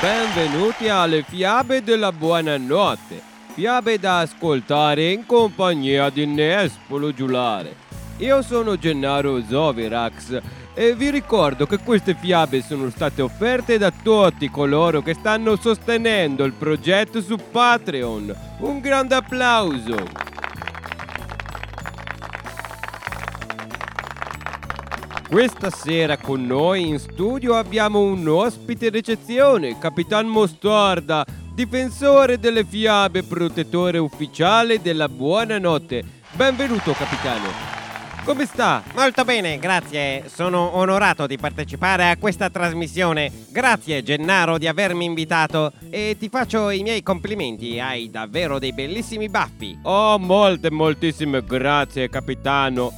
Benvenuti alle fiabe della buonanotte, fiabe da ascoltare in compagnia di Nespolo Giulare. Io sono Gennaro Zovirax e vi ricordo che queste fiabe sono state offerte da tutti coloro che stanno sostenendo il progetto su Patreon. Un grande applauso! Questa sera con noi in studio abbiamo un ospite d'eccezione, Capitan Mostarda, difensore delle fiabe, protettore ufficiale della buonanotte. Benvenuto capitano. Come sta? Molto bene, grazie. Sono onorato di partecipare a questa trasmissione. Grazie Gennaro di avermi invitato e ti faccio i miei complimenti. Hai davvero dei bellissimi baffi. Oh, molte, moltissime grazie capitano.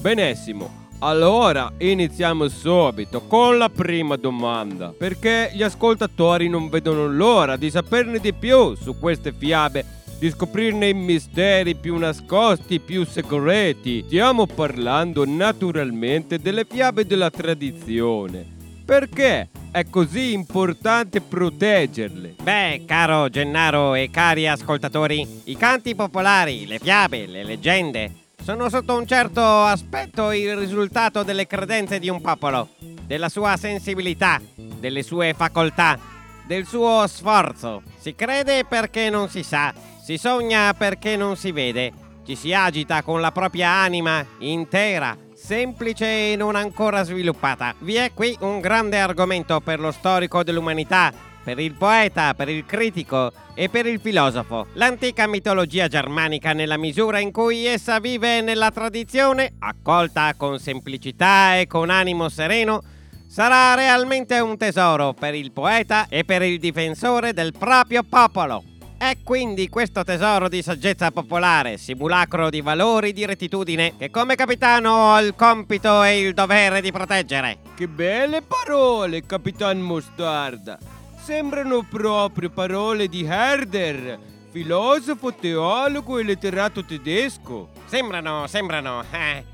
Benissimo. Allora iniziamo subito con la prima domanda, perché gli ascoltatori non vedono l'ora di saperne di più su queste fiabe, di scoprirne i misteri più nascosti, più segreti. Stiamo parlando naturalmente delle fiabe della tradizione. Perché è così importante proteggerle? Beh, caro Gennaro e cari ascoltatori, i canti popolari, le fiabe, le leggende sono sotto un certo aspetto il risultato delle credenze di un popolo, della sua sensibilità, delle sue facoltà, del suo sforzo. Si crede perché non si sa, si sogna perché non si vede, ci si agita con la propria anima intera, semplice e non ancora sviluppata. Vi è qui un grande argomento per lo storico dell'umanità per il poeta, per il critico e per il filosofo. L'antica mitologia germanica nella misura in cui essa vive nella tradizione, accolta con semplicità e con animo sereno, sarà realmente un tesoro per il poeta e per il difensore del proprio popolo. È quindi questo tesoro di saggezza popolare, simulacro di valori di rettitudine, che come capitano ho il compito e il dovere di proteggere. Che belle parole, Capitan Mostarda! Sembrano proprio parole di Herder, filosofo, teologo e letterato tedesco. Sembrano, sembrano.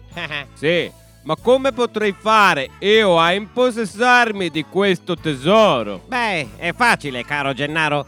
sì, ma come potrei fare io a impossessarmi di questo tesoro? Beh, è facile, caro Gennaro.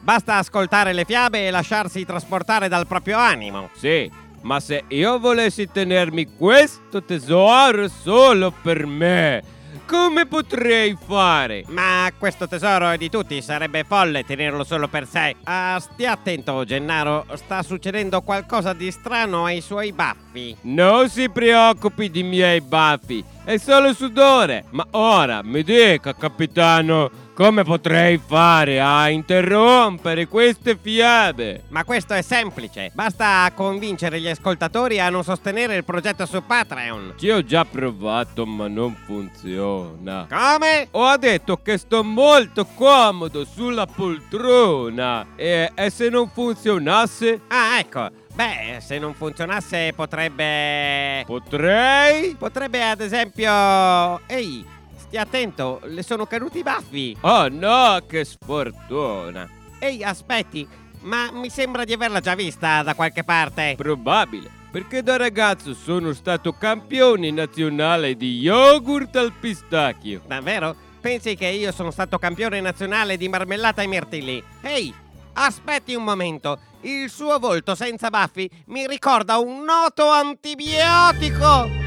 Basta ascoltare le fiabe e lasciarsi trasportare dal proprio animo. Sì, ma se io volessi tenermi questo tesoro solo per me, come potrei fare? Ma questo tesoro è di tutti, sarebbe folle tenerlo solo per sé. Ah, stia attento, Gennaro, sta succedendo qualcosa di strano ai suoi baffi. Non si preoccupi di miei baffi, è solo sudore. Ma ora mi dica, capitano, come potrei fare a interrompere queste fiabe? Ma questo è semplice. Basta convincere gli ascoltatori a non sostenere il progetto su Patreon. Ci ho già provato, ma non funziona. Come? Ho detto che sto molto comodo sulla poltrona. E, e se non funzionasse? Ah, ecco. Beh, se non funzionasse potrebbe... Potrei? Potrebbe ad esempio... Ehi, Stia attento, le sono caduti i baffi. Oh no, che sfortuna. Ehi, aspetti, ma mi sembra di averla già vista da qualche parte. Probabile, perché da ragazzo sono stato campione nazionale di yogurt al pistacchio. Davvero? Pensi che io sono stato campione nazionale di marmellata ai mirtilli? Ehi, aspetti un momento. Il suo volto senza baffi mi ricorda un noto antibiotico.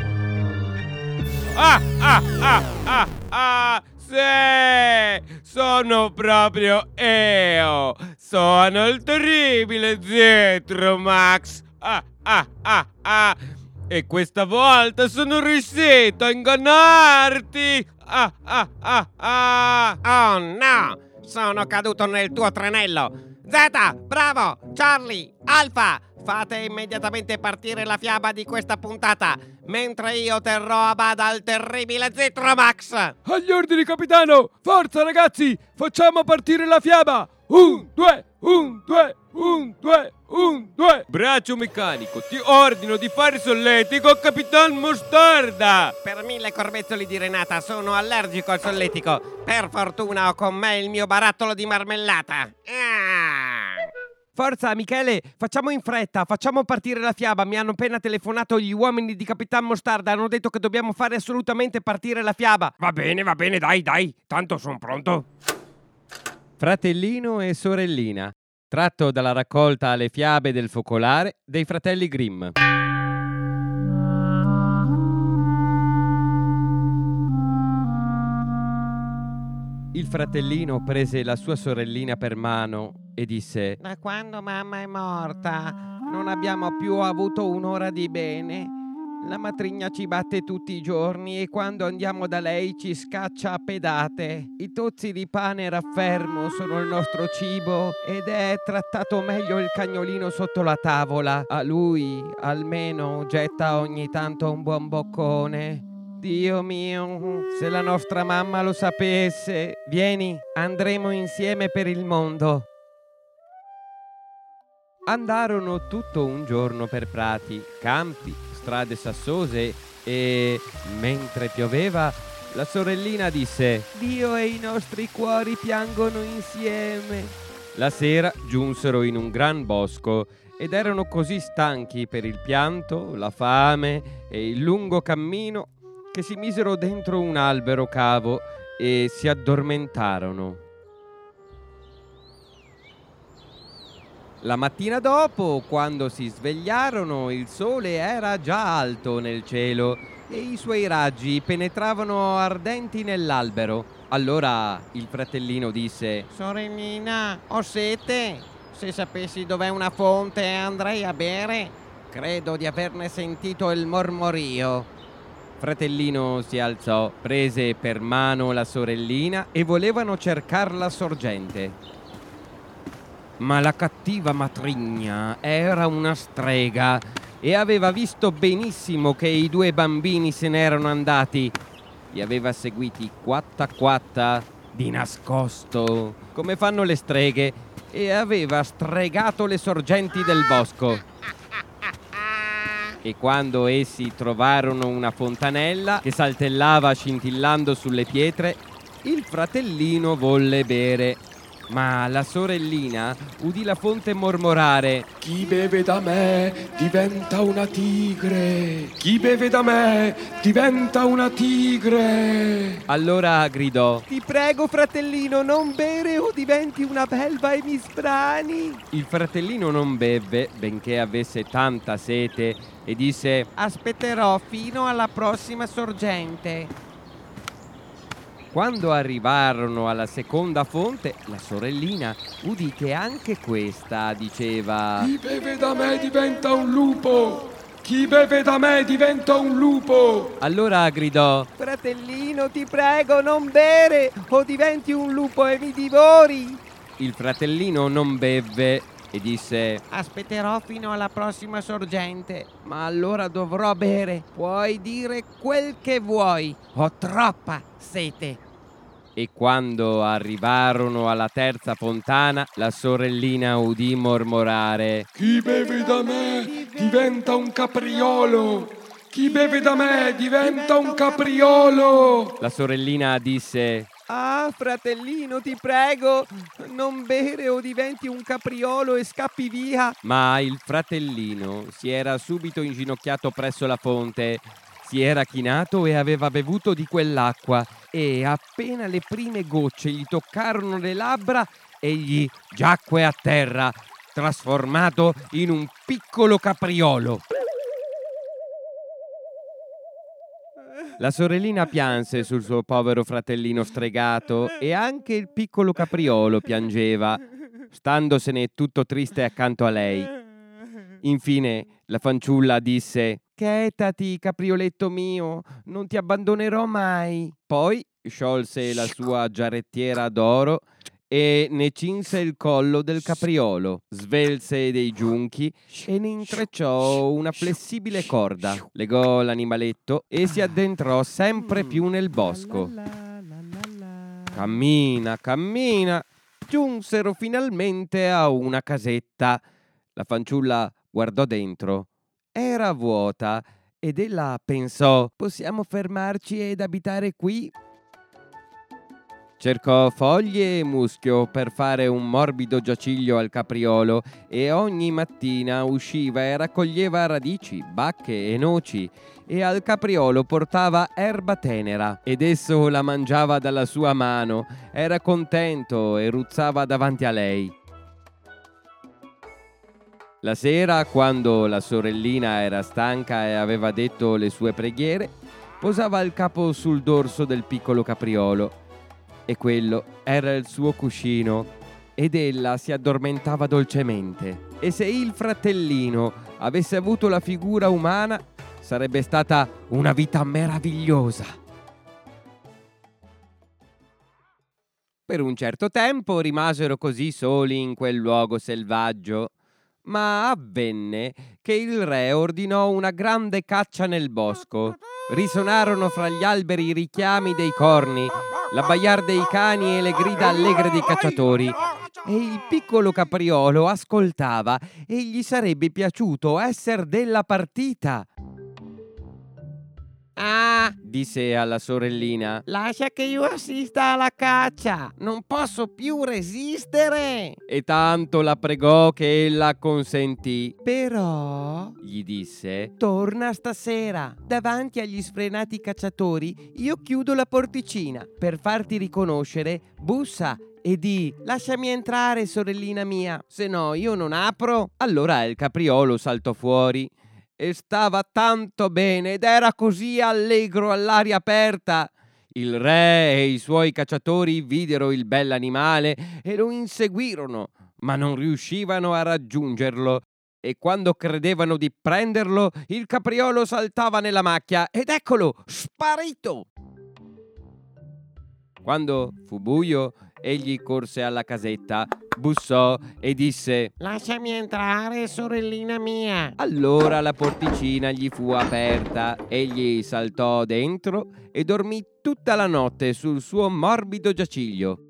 Ah, ah, ah, ah, ah, sì, sono proprio io. Sono il terribile Zetro Max. Ah, ah, ah, ah. E questa volta sono riuscito a ingannarti. Ah, ah, ah, ah. Oh no, sono caduto nel tuo tranello. Zeta, bravo, Charlie, Alfa, Fate immediatamente partire la fiaba di questa puntata, mentre io terrò a bada il terribile Zitromax! Agli ordini, capitano! Forza, ragazzi! Facciamo partire la fiaba! Un, due, un, due, un, due, un, due! Braccio meccanico, ti ordino di fare solletico Capitan Mostarda! Per mille corbezzoli di Renata sono allergico al solletico. Per fortuna ho con me il mio barattolo di marmellata. Ah! Forza, Michele, facciamo in fretta, facciamo partire la fiaba. Mi hanno appena telefonato gli uomini di Capitan Mostarda. Hanno detto che dobbiamo fare assolutamente partire la fiaba. Va bene, va bene, dai, dai. Tanto sono pronto. Fratellino e sorellina, tratto dalla raccolta Le fiabe del focolare dei fratelli Grimm. Il fratellino prese la sua sorellina per mano e disse Da quando mamma è morta non abbiamo più avuto un'ora di bene. La matrigna ci batte tutti i giorni e quando andiamo da lei ci scaccia a pedate. I tozzi di pane raffermo sono il nostro cibo ed è trattato meglio il cagnolino sotto la tavola. A lui almeno getta ogni tanto un buon boccone. Dio mio, se la nostra mamma lo sapesse. Vieni, andremo insieme per il mondo. Andarono tutto un giorno per prati, campi, strade sassose e, mentre pioveva, la sorellina disse Dio e i nostri cuori piangono insieme. La sera giunsero in un gran bosco ed erano così stanchi per il pianto, la fame e il lungo cammino che si misero dentro un albero cavo e si addormentarono. La mattina dopo, quando si svegliarono, il sole era già alto nel cielo e i suoi raggi penetravano ardenti nell'albero. Allora il fratellino disse: Sorellina, ho sete. Se sapessi dov'è una fonte andrei a bere. Credo di averne sentito il mormorio. Fratellino si alzò, prese per mano la sorellina e volevano cercar la sorgente. Ma la cattiva matrigna era una strega e aveva visto benissimo che i due bambini se n'erano andati. Li aveva seguiti quatta quatta di nascosto, come fanno le streghe, e aveva stregato le sorgenti del bosco. E quando essi trovarono una fontanella che saltellava scintillando sulle pietre, il fratellino volle bere ma la sorellina udì la fonte mormorare Chi beve da me diventa una tigre. Chi beve da me diventa una tigre. Allora gridò Ti prego, fratellino, non bere o diventi una belva e mi sbrani. Il fratellino non bevve, benché avesse tanta sete, e disse Aspetterò fino alla prossima sorgente. Quando arrivarono alla seconda fonte, la sorellina udì che anche questa diceva Chi beve da me diventa un lupo. Chi beve da me diventa un lupo. Allora gridò Fratellino, ti prego, non bere o diventi un lupo e mi divori. Il fratellino non bevve e disse Aspetterò fino alla prossima sorgente, ma allora dovrò bere. Puoi dire quel che vuoi. Ho troppa sete. E quando arrivarono alla terza fontana, la sorellina udì mormorare Chi beve da me diventa un capriolo. Chi beve da me diventa un capriolo. La sorellina disse Ah, fratellino, ti prego, non bere o diventi un capriolo e scappi via. Ma il fratellino si era subito inginocchiato presso la fonte, si era chinato e aveva bevuto di quell'acqua e appena le prime gocce gli toccarono le labbra, egli giacque a terra, trasformato in un piccolo capriolo. La sorellina pianse sul suo povero fratellino stregato e anche il piccolo capriolo piangeva, standosene tutto triste accanto a lei. Infine la fanciulla disse Chetati, caprioletto mio, non ti abbandonerò mai. Poi sciolse la sua giarrettiera d'oro e ne cinse il collo del capriolo, svelse dei giunchi e ne intrecciò una flessibile corda, legò l'animaletto e si addentrò sempre più nel bosco. Cammina, cammina, giunsero finalmente a una casetta. La fanciulla guardò dentro. Era vuota ed ella pensò: possiamo fermarci ed abitare qui? Cercò foglie e muschio per fare un morbido giaciglio al capriolo e ogni mattina usciva e raccoglieva radici, bacche e noci e al capriolo portava erba tenera ed esso la mangiava dalla sua mano, era contento e ruzzava davanti a lei. La sera, quando la sorellina era stanca e aveva detto le sue preghiere, posava il capo sul dorso del piccolo capriolo e quello era il suo cuscino ed ella si addormentava dolcemente. E se il fratellino avesse avuto la figura umana, sarebbe stata una vita meravigliosa. Per un certo tempo rimasero così soli in quel luogo selvaggio, ma avvenne che il re ordinò una grande caccia nel bosco. Risonarono fra gli alberi i richiami dei corni l'abbaiar dei cani e le grida allegre dei cacciatori. E il piccolo capriolo ascoltava e gli sarebbe piaciuto essere della partita. Ah, disse alla sorellina. lascia che io assista alla caccia. Non posso più resistere. E tanto la pregò che ella consentì. Però, gli disse, torna stasera. Davanti agli sfrenati cacciatori io chiudo la porticina. Per farti riconoscere, bussa e di lasciami entrare sorellina mia, se no io non apro. Allora il capriolo saltò fuori e stava tanto bene ed era così allegro all'aria aperta. Il re e i suoi cacciatori videro il bell'animale e lo inseguirono, ma non riuscivano a raggiungerlo. E quando credevano di prenderlo, il capriolo saltava nella macchia ed eccolo, sparito! Quando fu buio, egli corse alla casetta, bussò e disse Lasciami entrare, sorellina mia. Allora la porticina gli fu aperta, egli saltò dentro e dormì tutta la notte sul suo morbido giaciglio.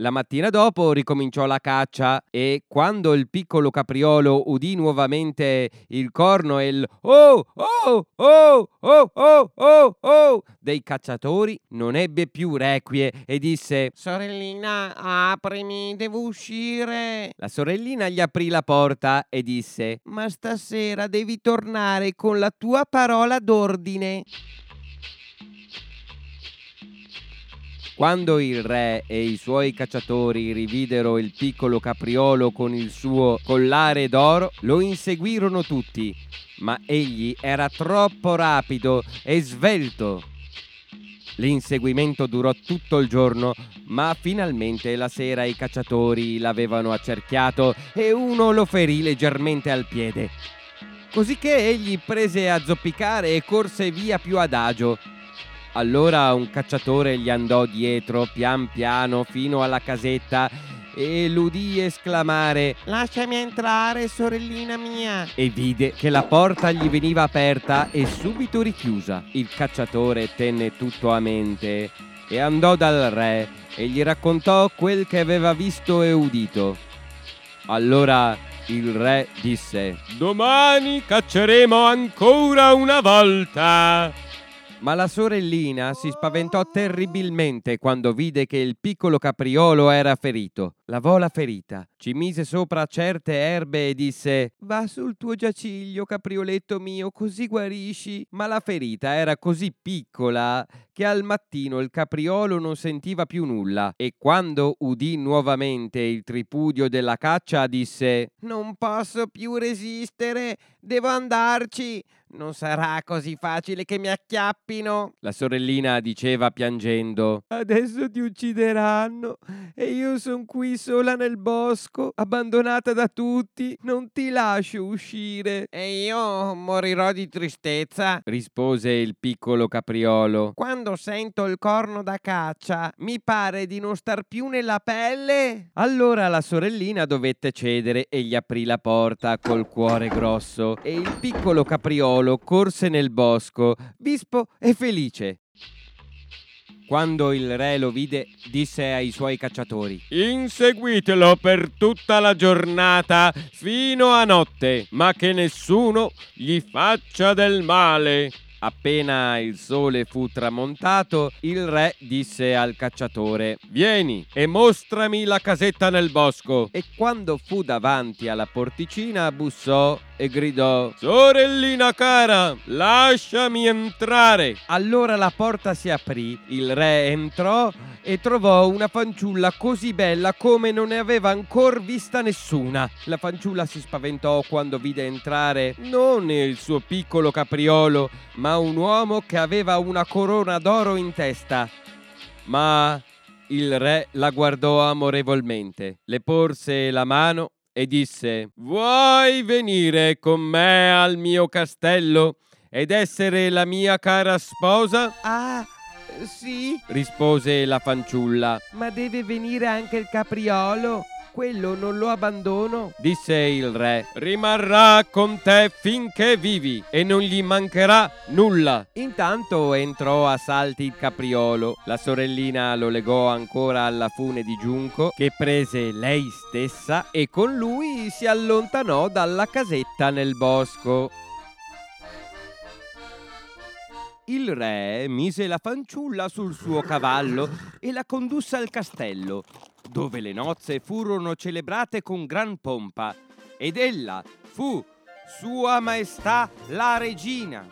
La mattina dopo ricominciò la caccia e quando il piccolo capriolo udì nuovamente il corno e il oh oh oh oh oh oh oh dei cacciatori non ebbe più requie e disse Sorellina, aprimi, devo uscire. La sorellina gli aprì la porta e disse Ma stasera devi tornare con la tua parola d'ordine. Quando il re e i suoi cacciatori rividero il piccolo capriolo con il suo collare d'oro, lo inseguirono tutti, ma egli era troppo rapido e svelto. L'inseguimento durò tutto il giorno, ma finalmente la sera i cacciatori l'avevano accerchiato e uno lo ferì leggermente al piede. Cosicché egli prese a zoppicare e corse via più adagio. Allora un cacciatore gli andò dietro pian piano fino alla casetta e l'udì esclamare Lasciami entrare, sorellina mia. e vide che la porta gli veniva aperta e subito richiusa. Il cacciatore tenne tutto a mente e andò dal re e gli raccontò quel che aveva visto e udito. Allora il re disse Domani cacceremo ancora una volta. Ma la sorellina si spaventò terribilmente quando vide che il piccolo capriolo era ferito. Lavò la ferita, ci mise sopra certe erbe e disse Va sul tuo giaciglio, caprioletto mio, così guarisci. Ma la ferita era così piccola che al mattino il capriolo non sentiva più nulla e quando udì nuovamente il tripudio della caccia disse Non posso più resistere, devo andarci. Non sarà così facile che mi acchiappino. La sorellina diceva piangendo Adesso ti uccideranno e io son qui sola nel bosco, abbandonata da tutti. Non ti lascio uscire. E io morirò di tristezza. rispose il piccolo capriolo. Quando sento il corno da caccia, mi pare di non star più nella pelle. Allora la sorellina dovette cedere e gli aprì la porta col cuore grosso e il piccolo capriolo corse nel bosco, vispo e felice. Quando il re lo vide, disse ai suoi cacciatori Inseguitelo per tutta la giornata fino a notte, ma che nessuno gli faccia del male. Appena il sole fu tramontato, il re disse al cacciatore: Vieni e mostrami la casetta nel bosco. E quando fu davanti alla porticina, bussò e gridò: Sorellina cara, lasciami entrare. Allora la porta si aprì, il re entrò e trovò una fanciulla così bella come non ne aveva ancora vista nessuna. La fanciulla si spaventò quando vide entrare non il suo piccolo capriolo, ma un uomo che aveva una corona d'oro in testa. Ma il re la guardò amorevolmente, le porse la mano e disse Vuoi venire con me al mio castello ed essere la mia cara sposa? Ah, sì, rispose la fanciulla. ma deve venire anche il capriolo. Quello non lo abbandono. Disse il re, rimarrà con te finché vivi e non gli mancherà nulla. Intanto entrò a salti il capriolo. La sorellina lo legò ancora alla fune di giunco che prese lei stessa e con lui si allontanò dalla casetta nel bosco. Il re mise la fanciulla sul suo cavallo e la condusse al castello, dove le nozze furono celebrate con gran pompa, ed ella fu Sua Maestà la Regina,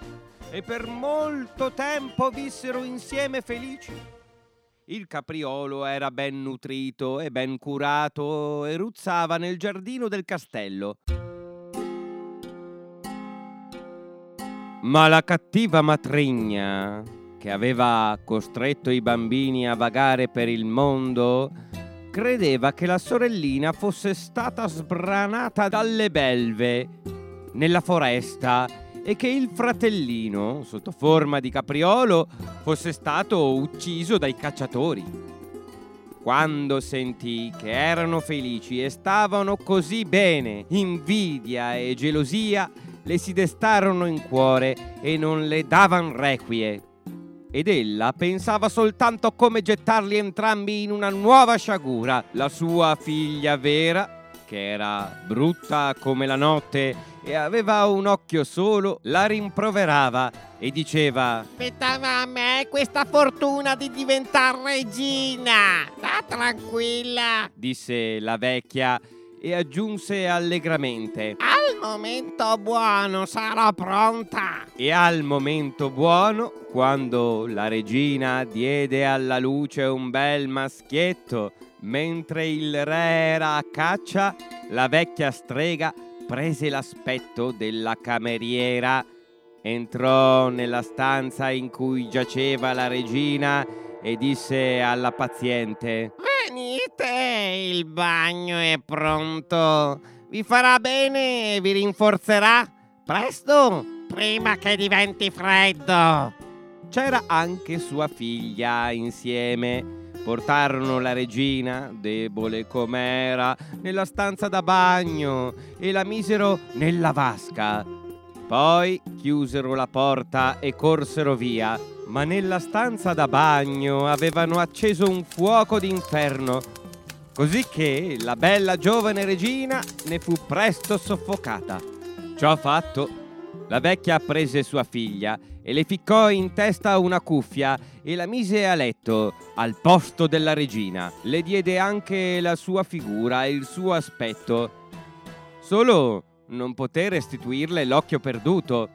e per molto tempo vissero insieme felici. Il capriolo era ben nutrito e ben curato e ruzzava nel giardino del castello. Ma la cattiva matrigna, che aveva costretto i bambini a vagare per il mondo, credeva che la sorellina fosse stata sbranata dalle belve nella foresta e che il fratellino, sotto forma di capriolo, fosse stato ucciso dai cacciatori. Quando sentì che erano felici e stavano così bene, invidia e gelosia le si destarono in cuore e non le davan requie. Ed ella pensava soltanto come gettarli entrambi in una nuova sciagura. La sua figlia vera, che era brutta come la notte e aveva un occhio solo, la rimproverava e diceva Aspettava a me questa fortuna di diventare regina. Sta tranquilla. disse la vecchia e aggiunse allegramente Al momento buono sarò pronta. E al momento buono, quando la regina diede alla luce un bel maschietto, mentre il re era a caccia, la vecchia strega prese l'aspetto della cameriera, entrò nella stanza in cui giaceva la regina e disse alla paziente Venite, il bagno è pronto. Vi farà bene e vi rinforzerà. Presto, prima che diventi freddo. C'era anche sua figlia insieme. Portarono la regina, debole com'era, nella stanza da bagno e la misero nella vasca. Poi chiusero la porta e corsero via, ma nella stanza da bagno avevano acceso un fuoco d'inferno, così che la bella giovane regina ne fu presto soffocata. Ciò fatto, la vecchia prese sua figlia e le ficcò in testa una cuffia e la mise a letto al posto della regina. Le diede anche la sua figura e il suo aspetto. Solo non poté restituirle l'occhio perduto.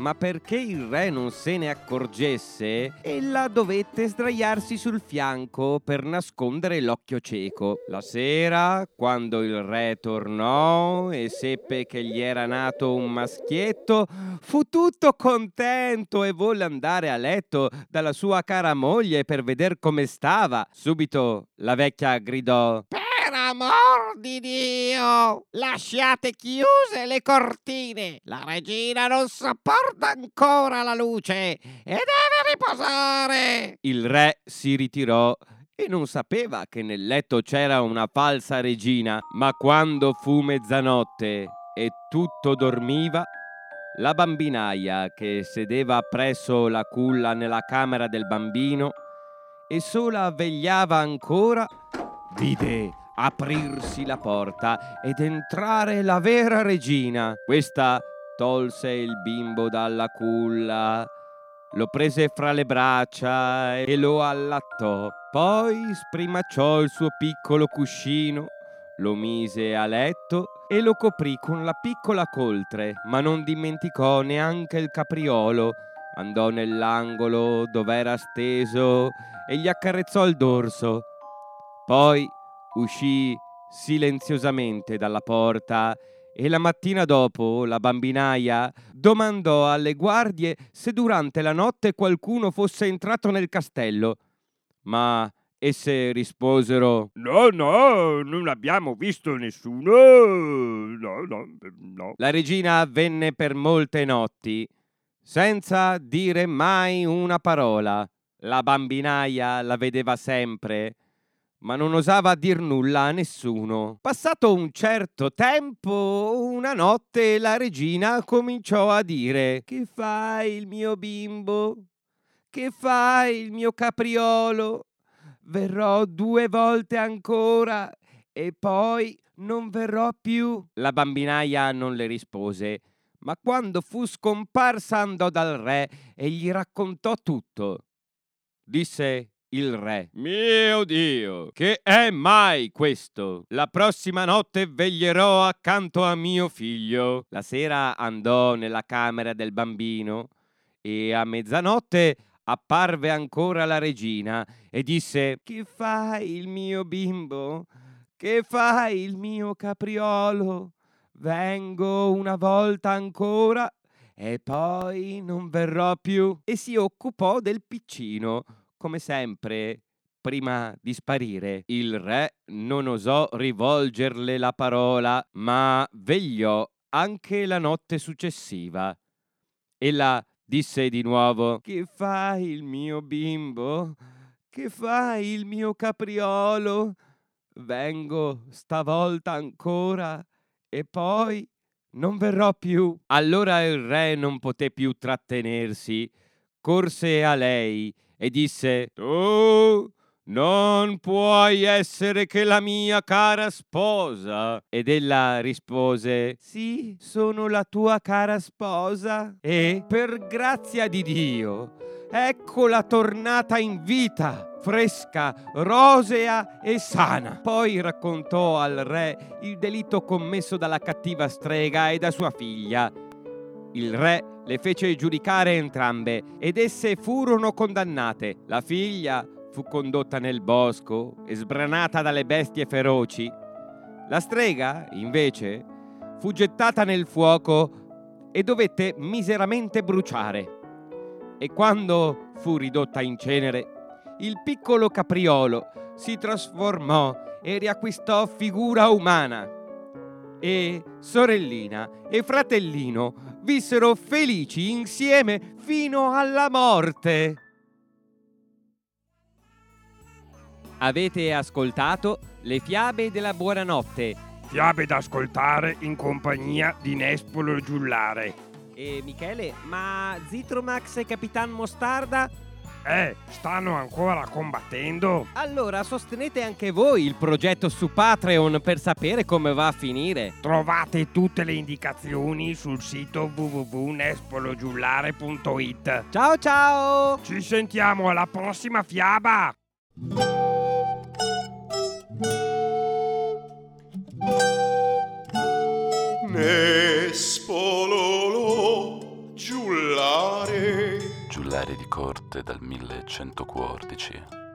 Ma perché il re non se ne accorgesse, ella dovette sdraiarsi sul fianco per nascondere l'occhio cieco. La sera, quando il re tornò e seppe che gli era nato un maschietto, fu tutto contento e volle andare a letto dalla sua cara moglie per veder come stava. Subito la vecchia gridò Per amor di Dio, lasciate chiuse le cortine. La regina non sopporta ancora la luce e deve riposare. Il re si ritirò e non sapeva che nel letto c'era una falsa regina, ma quando fu mezzanotte e tutto dormiva, la bambinaia che sedeva presso la culla nella camera del bambino e sola vegliava ancora, vide aprirsi la porta ed entrare la vera regina. Questa tolse il bimbo dalla culla, lo prese fra le braccia e lo allattò. Poi sprimacciò il suo piccolo cuscino, lo mise a letto e lo coprì con la piccola coltre, ma non dimenticò neanche il capriolo. Andò nell'angolo dove era steso e gli accarezzò il dorso. Poi uscì silenziosamente dalla porta e la mattina dopo la bambinaia domandò alle guardie se durante la notte qualcuno fosse entrato nel castello. Ma esse risposero No, no, non abbiamo visto nessuno. No, no, no. La regina venne per molte notti, senza dire mai una parola. La bambinaia la vedeva sempre, ma non osava dir nulla a nessuno. Passato un certo tempo, una notte la regina cominciò a dire Che fai il mio bimbo? Che fai il mio capriolo? Verrò due volte ancora e poi non verrò più. La bambinaia non le rispose, ma quando fu scomparsa andò dal re e gli raccontò tutto. Disse il re. Mio Dio, che è mai questo? La prossima notte veglierò accanto a mio figlio. La sera andò nella camera del bambino e a mezzanotte apparve ancora la regina e disse Che fai il mio bimbo? Che fai il mio capriolo? Vengo una volta ancora e poi non verrò più. E si occupò del piccino, come sempre, prima di sparire. Il re non osò rivolgerle la parola, ma vegliò anche la notte successiva. Ella disse di nuovo: Che fai il mio bimbo? Che fai il mio capriolo? Vengo stavolta ancora e poi non verrò più. Allora il re non poté più trattenersi, corse a lei e disse: Tu non puoi essere che la mia cara sposa. Ed ella rispose: Sì, sono la tua cara sposa. E per grazia di Dio, eccola tornata in vita, fresca, rosea e sana. Poi raccontò al re il delitto commesso dalla cattiva strega e da sua figlia. Il re le fece giudicare entrambe ed esse furono condannate. La figlia fu condotta nel bosco e sbranata dalle bestie feroci. La strega, invece, fu gettata nel fuoco e dovette miseramente bruciare. E quando fu ridotta in cenere, il piccolo capriolo si trasformò e riacquistò figura umana. E sorellina e fratellino vissero felici insieme fino alla morte. Avete ascoltato le fiabe della buonanotte Fiabe da ascoltare in compagnia di Nespolo Giullare. E Michele, ma Zitromax e Capitan Mostarda? Eh, stanno ancora combattendo? Allora sostenete anche voi il progetto su Patreon per sapere come va a finire. Trovate tutte le indicazioni sul sito www.nespologiullare.it. Ciao ciao! Ci sentiamo alla prossima fiaba! Nespololo dal 1114.